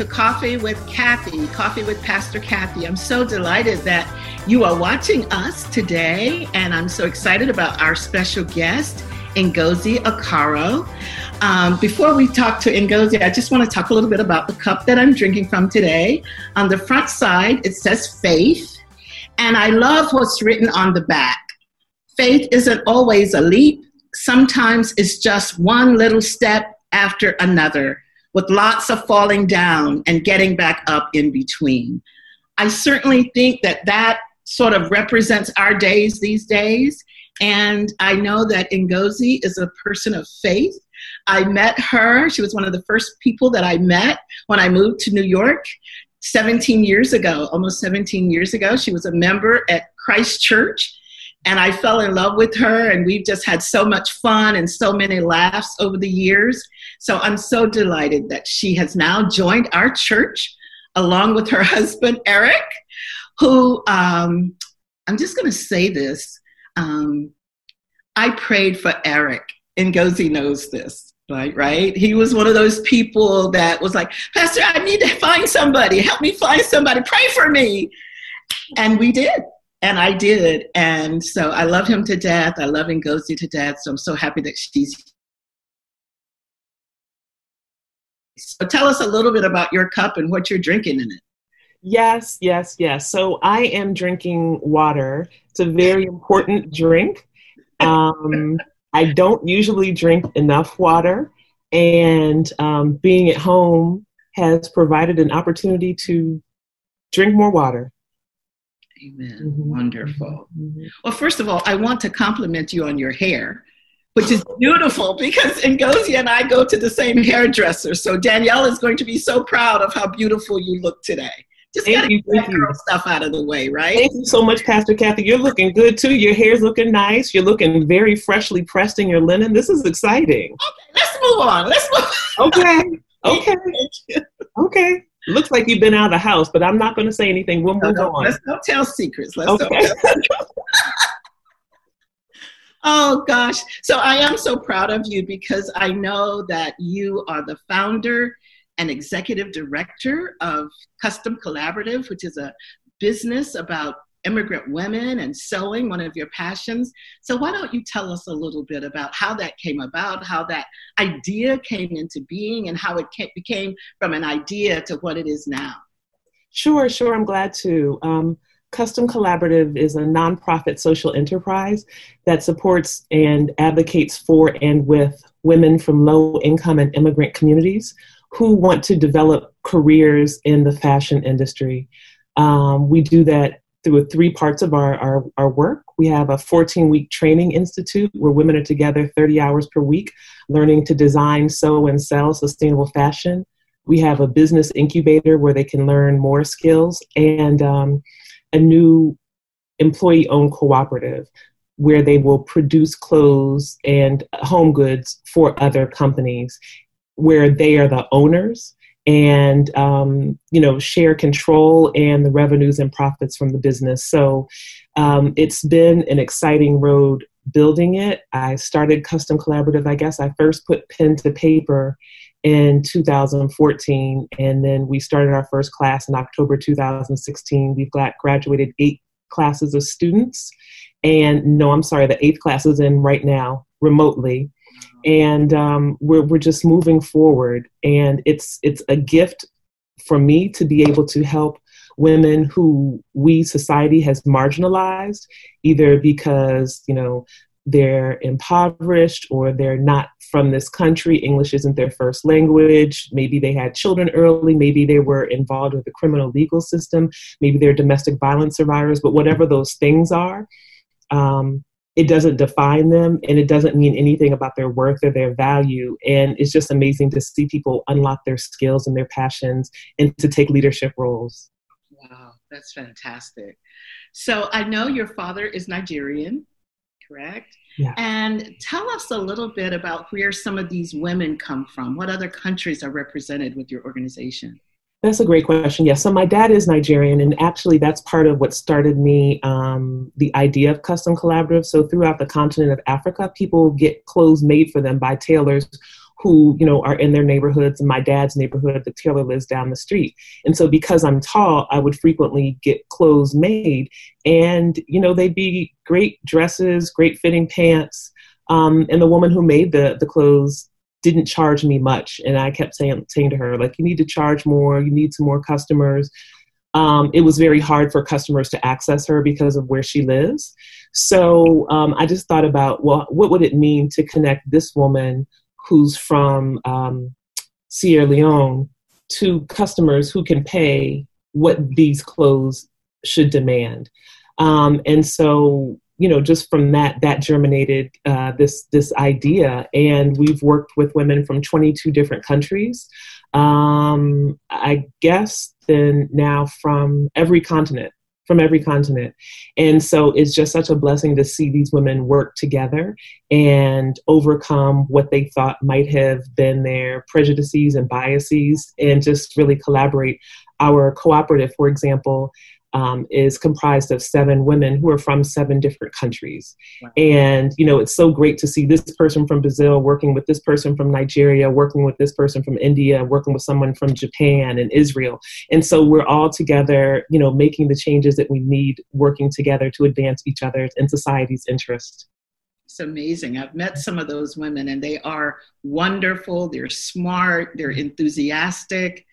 to Coffee with Cathy, Coffee with Pastor Cathy. I'm so delighted that you are watching us today, and I'm so excited about our special guest, Ngozi Okaro. Um, before we talk to Ngozi, I just want to talk a little bit about the cup that I'm drinking from today. On the front side, it says faith, and I love what's written on the back. Faith isn't always a leap, sometimes it's just one little step after another with lots of falling down and getting back up in between. I certainly think that that sort of represents our days these days. And I know that Ngozi is a person of faith. I met her, she was one of the first people that I met when I moved to New York 17 years ago, almost 17 years ago. She was a member at Christ Church and I fell in love with her, and we've just had so much fun and so many laughs over the years. So I'm so delighted that she has now joined our church along with her husband, Eric, who um, I'm just going to say this. Um, I prayed for Eric, and Gozi knows this. Right, right. He was one of those people that was like, Pastor, I need to find somebody. Help me find somebody. Pray for me. And we did and I did. And so I love him to death. I love Ngozi to death. So I'm so happy that she's. So tell us a little bit about your cup and what you're drinking in it. Yes, yes, yes. So I am drinking water. It's a very important drink. Um, I don't usually drink enough water, and um, being at home has provided an opportunity to drink more water. Amen. Mm-hmm. Wonderful. Mm-hmm. Well, first of all, I want to compliment you on your hair, which is beautiful because Ngozi and I go to the same mm-hmm. hairdresser. So Danielle is going to be so proud of how beautiful you look today. Just get that girl stuff out of the way, right? Thank you so much, Pastor Cathy. You're looking good too. Your hair's looking nice. You're looking very freshly pressed in your linen. This is exciting. Okay, let's move on. Let's move. Okay. Okay. okay. Looks like you've been out of the house, but I'm not going to say anything. We'll move no, on. Let's don't tell secrets. Let's okay. oh gosh. So I am so proud of you because I know that you are the founder and executive director of Custom Collaborative, which is a business about immigrant women and sewing, one of your passions. So, why don't you tell us a little bit about how that came about, how that idea came into being, and how it came, became from an idea to what it is now? Sure, sure. I'm glad to. Um, Custom Collaborative is a nonprofit social enterprise that supports and advocates for and with women from low income and immigrant communities who want to develop careers in the fashion industry. Um, we do that through three parts of our, our, our work. We have a 14 week training institute where women are together 30 hours per week learning to design, sew, and sell sustainable fashion. We have a business incubator where they can learn more skills and um, a new employee owned cooperative where they will produce clothes and home goods for other companies where they are the owners and um, you know share control and the revenues and profits from the business. So um, it's been an exciting road building it. I started custom collaborative i guess. I first put pen to paper in 2014 and then we started our first class in october 2016 we've got graduated eight classes of students and no i'm sorry the eighth class is in right now remotely and um, we're we're just moving forward. And it's it's a gift for me to be able to help women who we society has marginalized, either because you know they're impoverished or they're not from this country. English isn't their first language. Maybe they had children early. Maybe they were involved with the criminal legal system. Maybe they're domestic violence survivors. But whatever those things are, um, it doesn't define them and it doesn't mean anything about their worth or their value. And it's just amazing to see people unlock their skills and their passions and to take leadership roles. Wow, that's fantastic. So I know your father is Nigerian, correct? Yeah. And tell us a little bit about where some of these women come from. What other countries are represented with your organization? That's a great question. Yes. So my dad is Nigerian, and actually, that's part of what started me um, the idea of custom collaborative. So throughout the continent of Africa, people get clothes made for them by tailors who you know are in their neighborhoods. In my dad's neighborhood, the tailor lives down the street, and so because I'm tall, I would frequently get clothes made, and you know they'd be great dresses, great fitting pants. Um, and the woman who made the the clothes didn't charge me much, and I kept saying saying to her like, "You need to charge more. You need some more customers." Um, it was very hard for customers to access her because of where she lives. So um, I just thought about, well, what would it mean to connect this woman who's from um, Sierra Leone to customers who can pay what these clothes should demand. Um, and so, you know, just from that, that germinated uh, this this idea, and we've worked with women from 22 different countries. Um, I guess then now from every continent from every continent. And so it's just such a blessing to see these women work together and overcome what they thought might have been their prejudices and biases and just really collaborate. Our cooperative, for example, um, is comprised of seven women who are from seven different countries. Wow. And, you know, it's so great to see this person from Brazil working with this person from Nigeria, working with this person from India, working with someone from Japan and Israel. And so we're all together, you know, making the changes that we need, working together to advance each other and society's interest. It's amazing. I've met some of those women and they are wonderful. They're smart, they're enthusiastic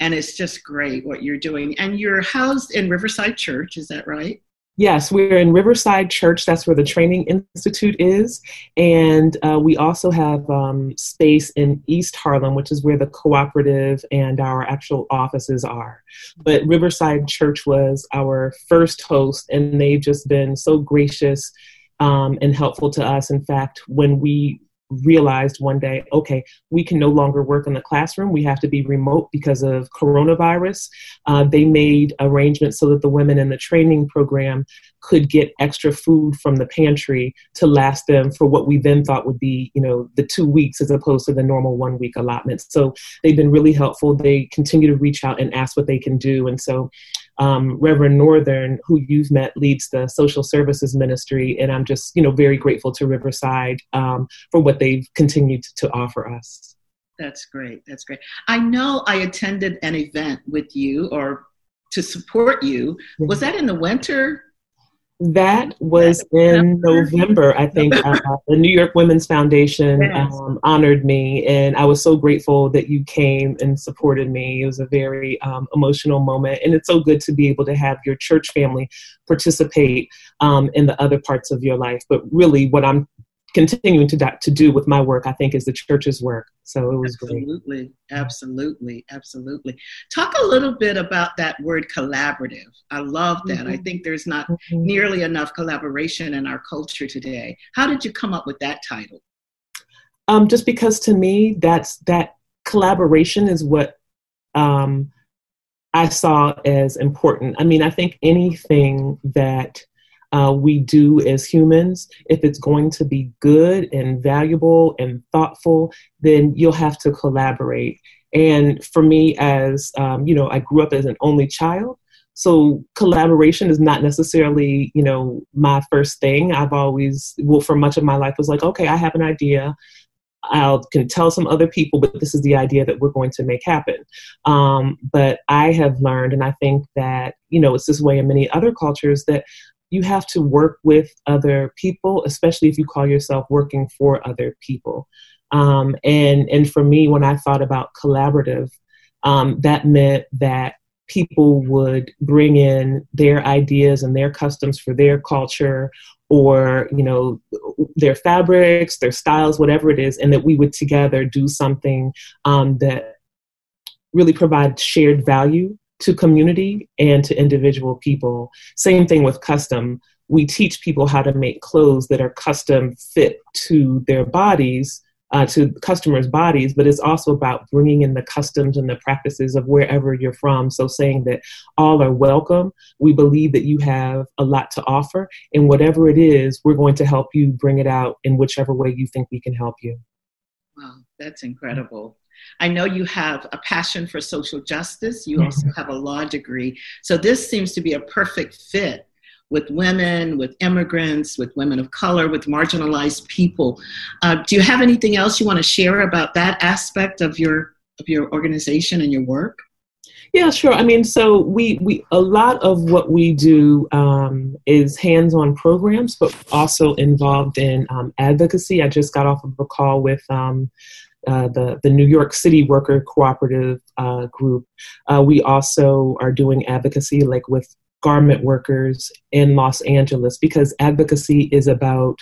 and it's just great what you're doing. And you're housed in Riverside Church, is that right? Yes, we're in Riverside Church. That's where the Training Institute is. And uh, we also have um, space in East Harlem, which is where the cooperative and our actual offices are. But Riverside Church was our first host, and they've just been so gracious um, and helpful to us. In fact, when we realized one day, okay, we can no longer work in the classroom. We have to be remote because of coronavirus. Uh, they made arrangements so that the women in the training program could get extra food from the pantry to last them for what we then thought would be, you know, the two weeks as opposed to the normal one week allotment. So they've been really helpful. They continue to reach out and ask what they can do. And so um, Reverend Northern, who you've met, leads the social services ministry, and I'm just you know very grateful to Riverside um, for what they've continued to offer us. That's great. That's great. I know I attended an event with you or to support you. Was that in the winter? That was in November, I think. Uh, the New York Women's Foundation um, honored me, and I was so grateful that you came and supported me. It was a very um, emotional moment, and it's so good to be able to have your church family participate um, in the other parts of your life. But really, what I'm continuing to, to do with my work, I think, is the church's work. So it was absolutely, great. absolutely, absolutely. Talk a little bit about that word collaborative. I love that. Mm-hmm. I think there's not mm-hmm. nearly enough collaboration in our culture today. How did you come up with that title? Um, just because to me, that's that collaboration is what um, I saw as important. I mean, I think anything that uh, we do as humans, if it's going to be good and valuable and thoughtful, then you'll have to collaborate. And for me, as um, you know, I grew up as an only child. So collaboration is not necessarily, you know, my first thing. I've always, well, for much of my life was like, okay, I have an idea. I can tell some other people, but this is the idea that we're going to make happen. Um, but I have learned, and I think that, you know, it's this way in many other cultures that you have to work with other people, especially if you call yourself working for other people. Um, and and for me, when I thought about collaborative, um, that meant that people would bring in their ideas and their customs for their culture or you know their fabrics their styles whatever it is and that we would together do something um, that really provide shared value to community and to individual people. Same thing with custom. We teach people how to make clothes that are custom fit to their bodies, uh, to customers' bodies, but it's also about bringing in the customs and the practices of wherever you're from. So saying that all are welcome. We believe that you have a lot to offer, and whatever it is, we're going to help you bring it out in whichever way you think we can help you. Wow, that's incredible. I know you have a passion for social justice. You also have a law degree. So this seems to be a perfect fit with women, with immigrants, with women of color, with marginalized people. Uh, do you have anything else you want to share about that aspect of your of your organization and your work? Yeah, sure. I mean, so we we a lot of what we do um, is hands-on programs, but also involved in um, advocacy. I just got off of a call with um, uh, the the New York City Worker Cooperative uh, Group. Uh, we also are doing advocacy, like with garment workers in Los Angeles, because advocacy is about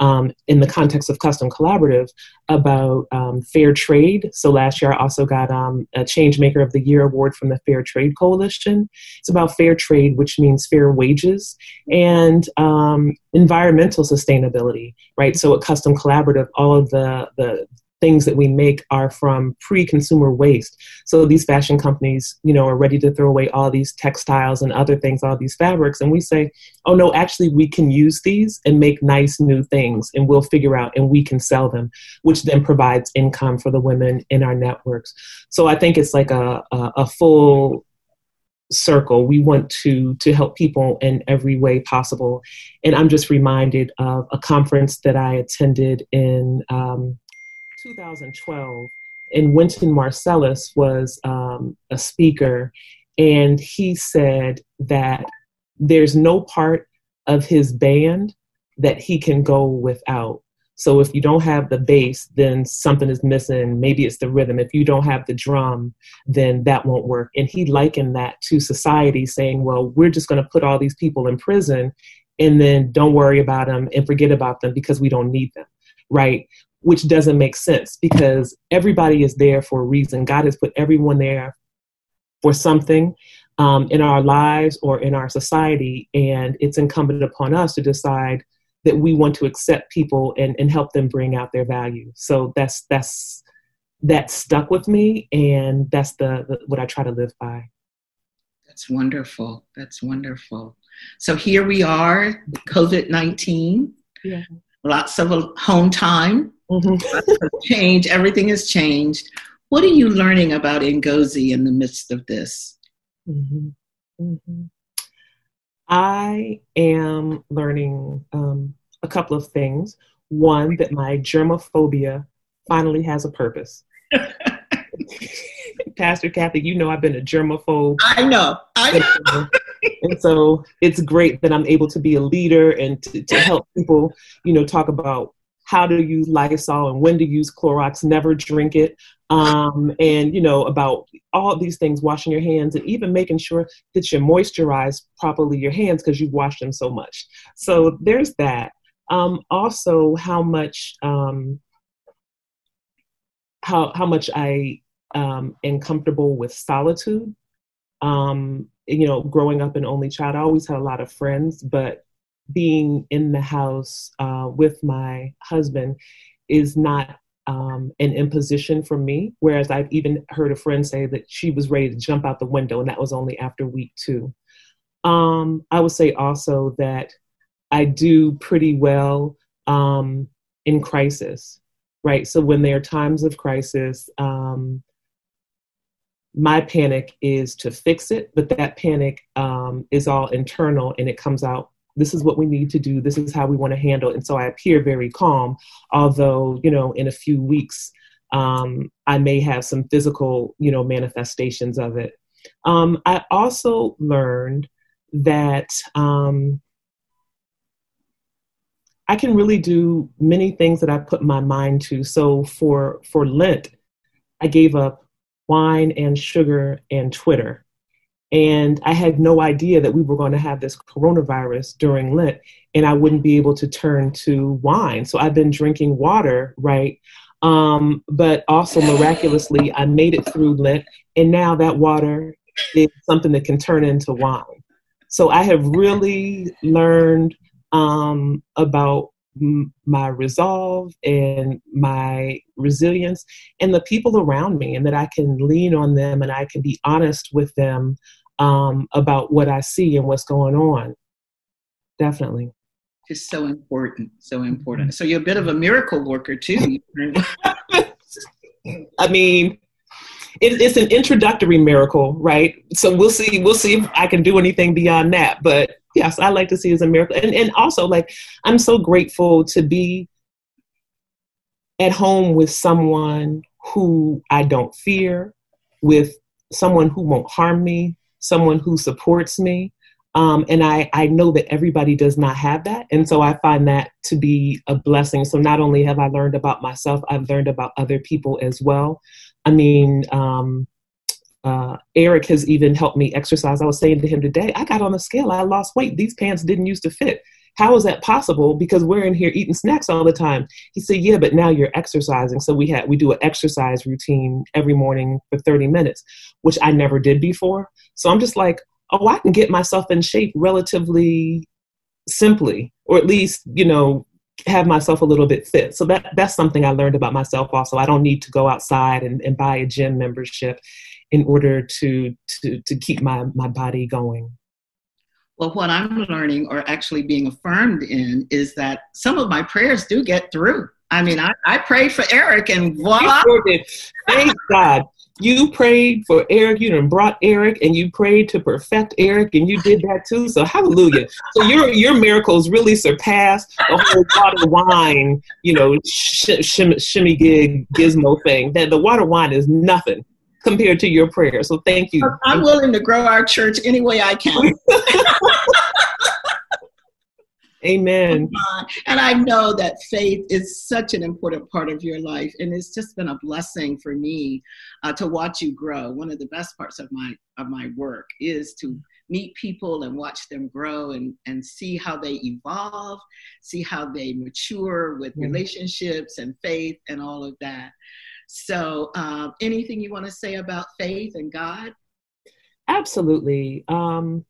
um, in the context of Custom Collaborative about um, fair trade. So last year I also got um, a Changemaker of the Year award from the Fair Trade Coalition. It's about fair trade, which means fair wages and um, environmental sustainability, right? So at Custom Collaborative, all of the, the things that we make are from pre-consumer waste. So these fashion companies, you know, are ready to throw away all these textiles and other things, all these fabrics, and we say, "Oh no, actually we can use these and make nice new things and we'll figure out and we can sell them," which then provides income for the women in our networks. So I think it's like a a, a full circle we want to to help people in every way possible and i'm just reminded of a conference that i attended in um, 2012, and Wynton Marsalis was um, a speaker, and he said that there's no part of his band that he can go without. So if you don't have the bass, then something is missing. Maybe it's the rhythm. If you don't have the drum, then that won't work. And he likened that to society saying, well, we're just going to put all these people in prison and then don't worry about them and forget about them because we don't need them, right? Which doesn't make sense because everybody is there for a reason. God has put everyone there for something um, in our lives or in our society, and it's incumbent upon us to decide that we want to accept people and, and help them bring out their value. So that's that's that stuck with me, and that's the, the what I try to live by. That's wonderful. That's wonderful. So here we are, COVID nineteen. Yeah. Lots of home time Mm-hmm. change. Everything has changed. What are you learning about Ngozi in the midst of this? Mm-hmm. Mm-hmm. I am learning um, a couple of things. One, that my germophobia finally has a purpose. Pastor Cathy, you know I've been a germaphobe. I know. I know. and so it's great that I'm able to be a leader and to, to help people, you know, talk about how to use Lysol and when to use Clorox, never drink it, um, and you know about all these things, washing your hands, and even making sure that you moisturize properly your hands because you've washed them so much. So there's that. Um, also, how much um, how how much I um, am comfortable with solitude. Um, you know, growing up an only child, I always had a lot of friends, but being in the house uh, with my husband is not um, an imposition for me. Whereas I've even heard a friend say that she was ready to jump out the window, and that was only after week two. Um, I would say also that I do pretty well um, in crisis, right? So when there are times of crisis, um, my panic is to fix it, but that panic um, is all internal and it comes out this is what we need to do this is how we want to handle it. And so i appear very calm although you know in a few weeks um, i may have some physical you know manifestations of it. Um, i also learned that um, i can really do many things that i put my mind to. So for for lent i gave up wine and sugar and twitter and I had no idea that we were going to have this coronavirus during Lent and I wouldn't be able to turn to wine. So I've been drinking water, right? Um, but also miraculously, I made it through Lent and now that water is something that can turn into wine. So I have really learned um, about my resolve and my resilience and the people around me, and that I can lean on them and I can be honest with them um, about what I see and what's going on. Definitely. It's so important. So important. So you're a bit of a miracle worker too. I mean, it, it's an introductory miracle, right? So we'll see. We'll see if I can do anything beyond that. But yes, I like to see as a miracle. And and also like I'm so grateful to be at home with someone who I don't fear, with someone who won't harm me, someone who supports me. Um, and I, I know that everybody does not have that. And so I find that to be a blessing. So not only have I learned about myself, I've learned about other people as well. I mean, um, uh, Eric has even helped me exercise. I was saying to him today, I got on the scale, I lost weight. These pants didn't used to fit. How is that possible? Because we're in here eating snacks all the time. He said, Yeah, but now you're exercising. So we had we do an exercise routine every morning for 30 minutes, which I never did before. So I'm just like, oh, I can get myself in shape relatively simply, or at least, you know, have myself a little bit fit. So that that's something I learned about myself also. I don't need to go outside and, and buy a gym membership in order to to to keep my my body going. Well, what I'm learning or actually being affirmed in is that some of my prayers do get through. I mean, I, I prayed for Eric and voila. Thank God. You prayed for Eric, you done brought Eric, and you prayed to perfect Eric, and you did that too. So hallelujah. So your your miracles really surpass the whole water wine, you know, sh- sh- shimmy gig gizmo thing. That the water wine is nothing compared to your prayer. So thank you. I'm willing to grow our church any way I can. Amen. And I know that faith is such an important part of your life, and it's just been a blessing for me uh, to watch you grow. One of the best parts of my of my work is to meet people and watch them grow and and see how they evolve, see how they mature with mm-hmm. relationships and faith and all of that. So, um, anything you want to say about faith and God? Absolutely. Um,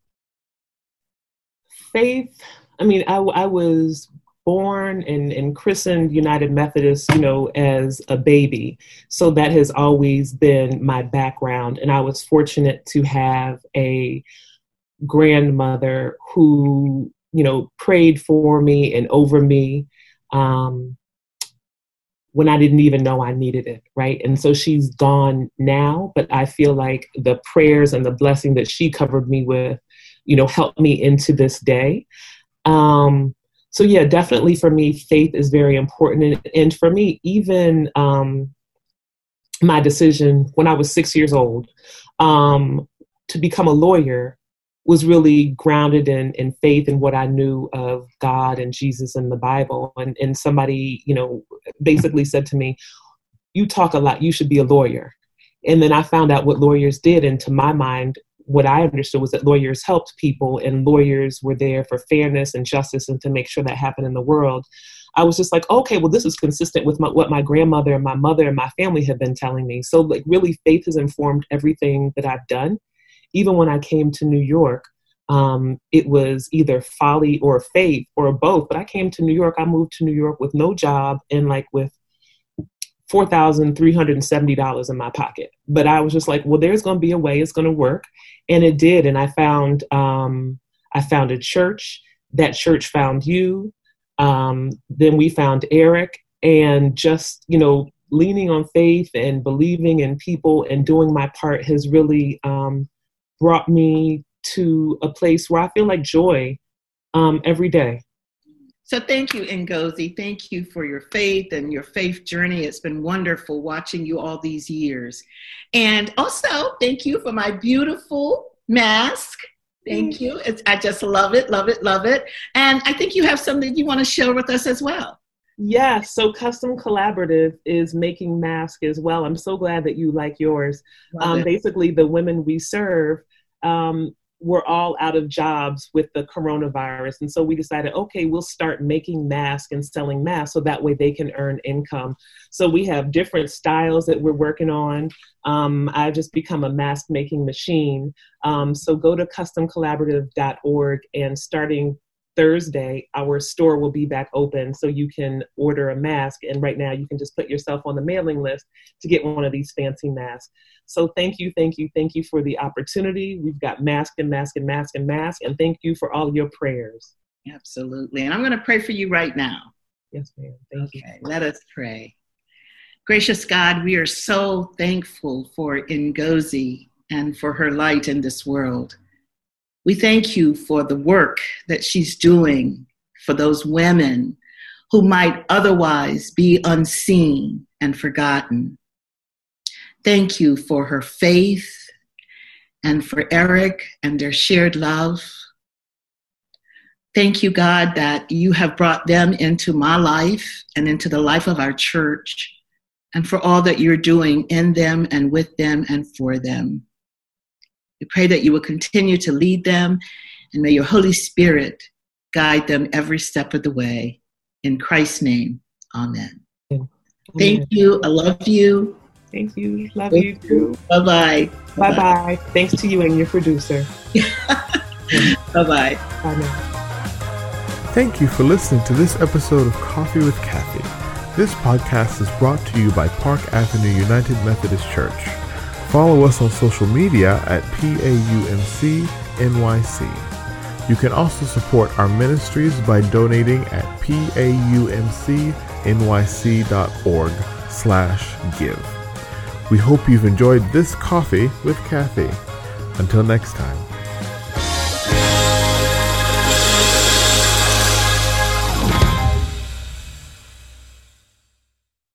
faith, I mean, I, I was born and, and christened United Methodist, you know, as a baby. So that has always been my background. And I was fortunate to have a grandmother who, you know, prayed for me and over me. Um, when I didn't even know I needed it, right? And so she's gone now, but I feel like the prayers and the blessing that she covered me with, you know, helped me into this day. Um, so yeah, definitely for me, faith is very important, and, and for me, even um, my decision when I was six years old um, to become a lawyer was really grounded in, in faith and what I knew of God and Jesus and the Bible. And, and somebody, you know, basically said to me, You talk a lot, you should be a lawyer. And then I found out what lawyers did. And to my mind, what I understood was that lawyers helped people and lawyers were there for fairness and justice and to make sure that happened in the world. I was just like, okay, well, this is consistent with my, what my grandmother and my mother and my family have been telling me. So, like, really, faith has informed everything that I've done even when I came to New York, um, it was either folly or faith or both. But I came to New York, I moved to New York with no job and like with $4,370 in my pocket. But I was just like, well, there's going to be a way it's going to work. And it did. And I found, um, I found a church. That church found you. Um, then we found Eric. And just, you know, leaning on faith and believing in people and doing my part has really um, brought me to a place where I feel like joy um, every day. So thank you, Ngozi. Thank you for your faith and your faith journey. It's been wonderful watching you all these years. And also, thank you for my beautiful mask. Thank you. It's, I just love it, love it, love it. And I think you have something you want to share with us as well. Yes, so Custom Collaborative is making masks as well. I'm so glad that you like yours. Um, basically, the women we serve um, were all out of jobs with the coronavirus. And so we decided, okay, we'll start making masks and selling masks so that way they can earn income. So we have different styles that we're working on. Um, I've just become a mask making machine. Um, so go to customcollaborative.org and starting Thursday, our store will be back open so you can order a mask. And right now, you can just put yourself on the mailing list to get one of these fancy masks. So thank you, thank you, thank you for the opportunity. We've got mask and mask and mask and mask. And thank you for all your prayers. Absolutely. And I'm going to pray for you right now. Yes, ma'am. Thank okay, you. let us pray. Gracious God, we are so thankful for Ngozi and for her light in this world. We thank you for the work that she's doing for those women who might otherwise be unseen and forgotten. Thank you for her faith and for Eric and their shared love. Thank you, God, that you have brought them into my life and into the life of our church, and for all that you're doing in them and with them and for them. We pray that you will continue to lead them, and may your Holy Spirit guide them every step of the way. In Christ's name, amen. amen. Thank you. I love you. Thank you. Love Thank you too. Bye bye. Bye bye. Thanks to you and your producer. bye bye. Bye now. Thank you for listening to this episode of Coffee with Cathy. This podcast is brought to you by Park Avenue United Methodist Church. Follow us on social media at PAUMCNYC. You can also support our ministries by donating at paumcnyc.org slash give. We hope you've enjoyed this coffee with Cathy. Until next time.